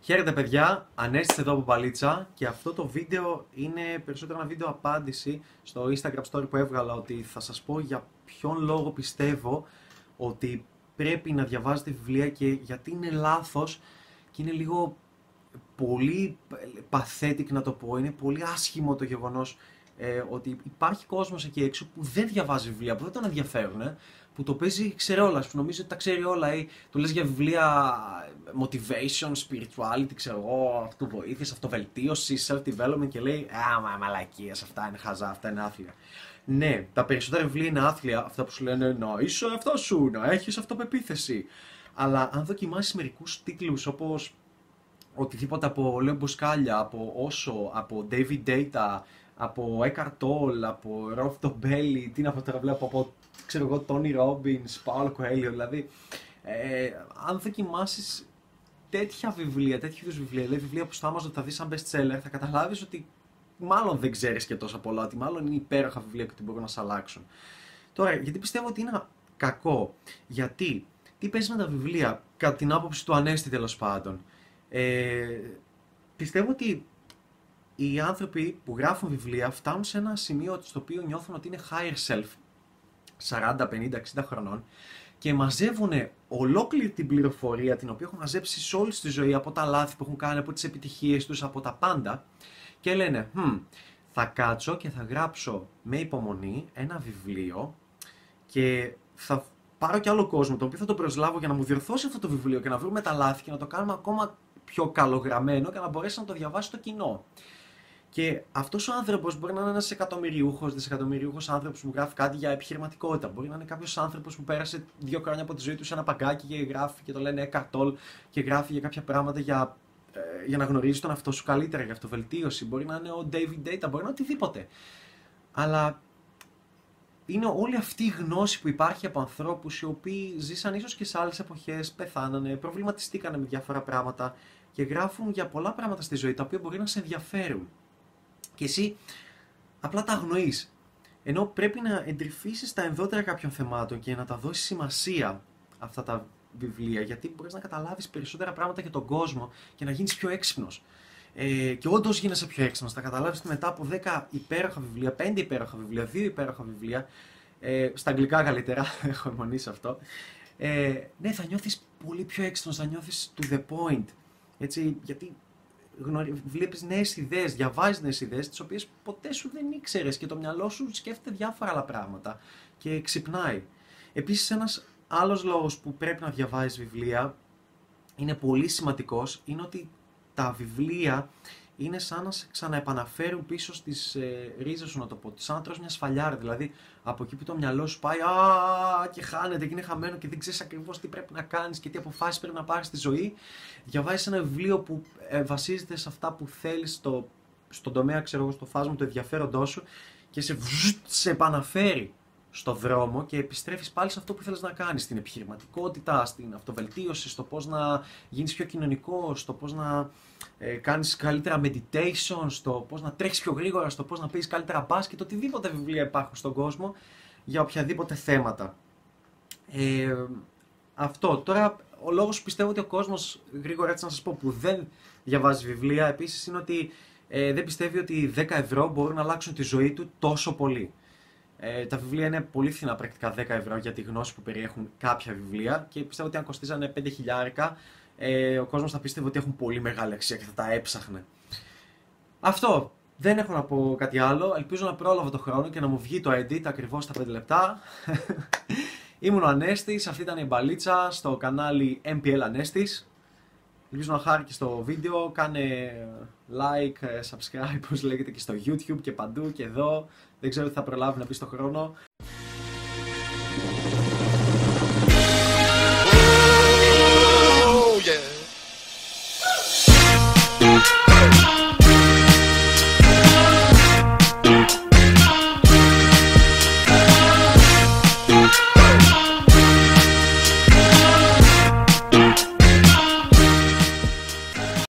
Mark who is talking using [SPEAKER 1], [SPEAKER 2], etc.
[SPEAKER 1] Χαίρετε παιδιά, Ανέστης εδώ από Παλίτσα και αυτό το βίντεο είναι περισσότερο ένα βίντεο απάντηση στο Instagram story που έβγαλα ότι θα σας πω για ποιον λόγο πιστεύω ότι πρέπει να διαβάζετε βιβλία και γιατί είναι λάθος και είναι λίγο πολύ pathetic να το πω, είναι πολύ άσχημο το γεγονός ε, ότι υπάρχει κόσμος εκεί έξω που δεν διαβάζει βιβλία, που δεν τον ενδιαφέρουν, ε, που το παίζει ξερόλα, που νομίζει ότι τα ξέρει όλα ή του λες για βιβλία motivation, spirituality, ξέρω εγώ, αυτοβοήθειας, αυτοβελτίωσης, self-development και λέει «Α, μα μαλακίες, αυτά είναι χαζά, αυτά είναι άθλια». Ναι, τα περισσότερα βιβλία είναι άθλια, αυτά που σου λένε «Να είσαι αυτό σου, να έχεις αυτοπεποίθηση». Αλλά αν δοκιμάσεις μερικούς τίτλους όπως οτιδήποτε από Λέο Μποσκάλια, από Όσο, από David Data, από Eckhart Tolle, από Rolf Dobelli, τι να πω τώρα βλέπω από ξέρω εγώ Tony Robbins, Paul Coelho, δηλαδή ε, αν δοκιμάσει τέτοια βιβλία, τέτοιου είδους βιβλία, δηλαδή βιβλία που στο Amazon θα δεις σαν best seller, θα καταλάβεις ότι μάλλον δεν ξέρεις και τόσο πολλά, ότι μάλλον είναι υπέροχα βιβλία και ότι μπορούν να σε αλλάξουν. Τώρα, γιατί πιστεύω ότι είναι κακό, γιατί τι παίζει με τα βιβλία, κατά την άποψη του Ανέστη τέλος πάντων. Ε, πιστεύω ότι οι άνθρωποι που γράφουν βιβλία φτάνουν σε ένα σημείο στο οποίο νιώθουν ότι είναι higher self, 40, 50, 60 χρονών, και μαζεύουν ολόκληρη την πληροφορία την οποία έχουν μαζέψει σε όλη τη ζωή από τα λάθη που έχουν κάνει, από τις επιτυχίες τους, από τα πάντα και λένε hm, θα κάτσω και θα γράψω με υπομονή ένα βιβλίο και θα πάρω και άλλο κόσμο, το οποίο θα το προσλάβω για να μου διορθώσει αυτό το βιβλίο και να βρούμε τα λάθη και να το κάνουμε ακόμα πιο καλογραμμένο και να μπορέσει να το διαβάσει το κοινό. Και αυτός ο άνθρωπος μπορεί να είναι ένας εκατομμυριούχος, δισεκατομμυριούχος άνθρωπος που γράφει κάτι για επιχειρηματικότητα. Μπορεί να είναι κάποιος άνθρωπος που πέρασε δύο χρόνια από τη ζωή του σε ένα παγκάκι και γράφει και το λένε εκατόλ και γράφει για κάποια πράγματα για, ε, για να γνωρίζει τον αυτό σου καλύτερα, για αυτοβελτίωση. Μπορεί να είναι ο David Data, μπορεί να είναι οτιδήποτε. Αλλά είναι όλη αυτή η γνώση που υπάρχει από ανθρώπους οι οποίοι ζήσαν ίσως και σε άλλες εποχές, πεθάνανε, προβληματιστήκανε με διάφορα πράγματα και γράφουν για πολλά πράγματα στη ζωή τα οποία μπορεί να σε ενδιαφέρουν. Και εσύ απλά τα αγνοείς. Ενώ πρέπει να εντρυφήσεις τα ενδότερα κάποιων θεμάτων και να τα δώσεις σημασία αυτά τα βιβλία, γιατί μπορείς να καταλάβεις περισσότερα πράγματα για τον κόσμο και να γίνεις πιο έξυπνος. Ε, και όντως γίνεσαι πιο έξυπνος. Θα καταλάβεις ότι μετά από 10 υπέροχα βιβλία, 5 υπέροχα βιβλία, 2 υπέροχα βιβλία, ε, στα αγγλικά καλύτερα, έχω αιμονή σε αυτό. Ε, ναι, θα νιώθεις πολύ πιο έξυπνος, θα νιώθεις to the point. Έτσι, γιατί βλέπεις νέες ιδέες, διαβάζεις νέες ιδέες, τις οποίες ποτέ σου δεν ήξερες και το μυαλό σου σκέφτεται διάφορα άλλα πράγματα και ξυπνάει. Επίσης ένας άλλος λόγος που πρέπει να διαβάζεις βιβλία είναι πολύ σημαντικός, είναι ότι τα βιβλία είναι σαν να σε ξαναεπαναφέρουν πίσω στις ε, ρίζες σου, να το πω. Σαν να τρως μια σφαλιάρα. Δηλαδή, από εκεί που το μυαλό σου πάει, Α, και χάνεται και είναι χαμένο και δεν ξέρεις ακριβώς τι πρέπει να κάνεις και τι αποφάσεις πρέπει να πάρεις στη ζωή. Διαβάζεις ένα βιβλίο που ε, βασίζεται σε αυτά που θέλεις στο, στον τομέα, ξέρω εγώ, στο φάσμα του ενδιαφέροντός σου και σε, σε επαναφέρει στο δρόμο και επιστρέφεις πάλι σε αυτό που θέλεις να κάνεις, στην επιχειρηματικότητα, στην αυτοβελτίωση, στο πώς να γίνεις πιο κοινωνικός, στο πώς να ε, κάνεις καλύτερα meditation, στο πώς να τρέχεις πιο γρήγορα, στο πώς να παίζεις καλύτερα μπάσκετ, οτιδήποτε βιβλία υπάρχουν στον κόσμο για οποιαδήποτε θέματα. Ε, αυτό. Τώρα, ο λόγος που πιστεύω ότι ο κόσμος, γρήγορα έτσι να σας πω, που δεν διαβάζει βιβλία, επίσης είναι ότι ε, δεν πιστεύει ότι 10 ευρώ μπορούν να αλλάξουν τη ζωή του τόσο πολύ. Ε, τα βιβλία είναι πολύ φθηνά, πρακτικά 10 ευρώ για τη γνώση που περιέχουν κάποια βιβλία και πιστεύω ότι αν κοστίζανε 5 χιλιάρικα, ε, ο κόσμος θα πίστευε ότι έχουν πολύ μεγάλη αξία και θα τα έψαχνε. Αυτό. Δεν έχω να πω κάτι άλλο. Ελπίζω να πρόλαβα το χρόνο και να μου βγει το edit ακριβώς στα 5 λεπτά. Ήμουν ο Ανέστης, αυτή ήταν η μπαλίτσα στο κανάλι MPL Ανέστης. Ελπίζω να χάρηκε στο βίντεο, κάνε like, subscribe, όπως λέγεται και στο YouTube και παντού και εδώ. Δεν ξέρω τι θα προλάβει να πει στο χρόνο.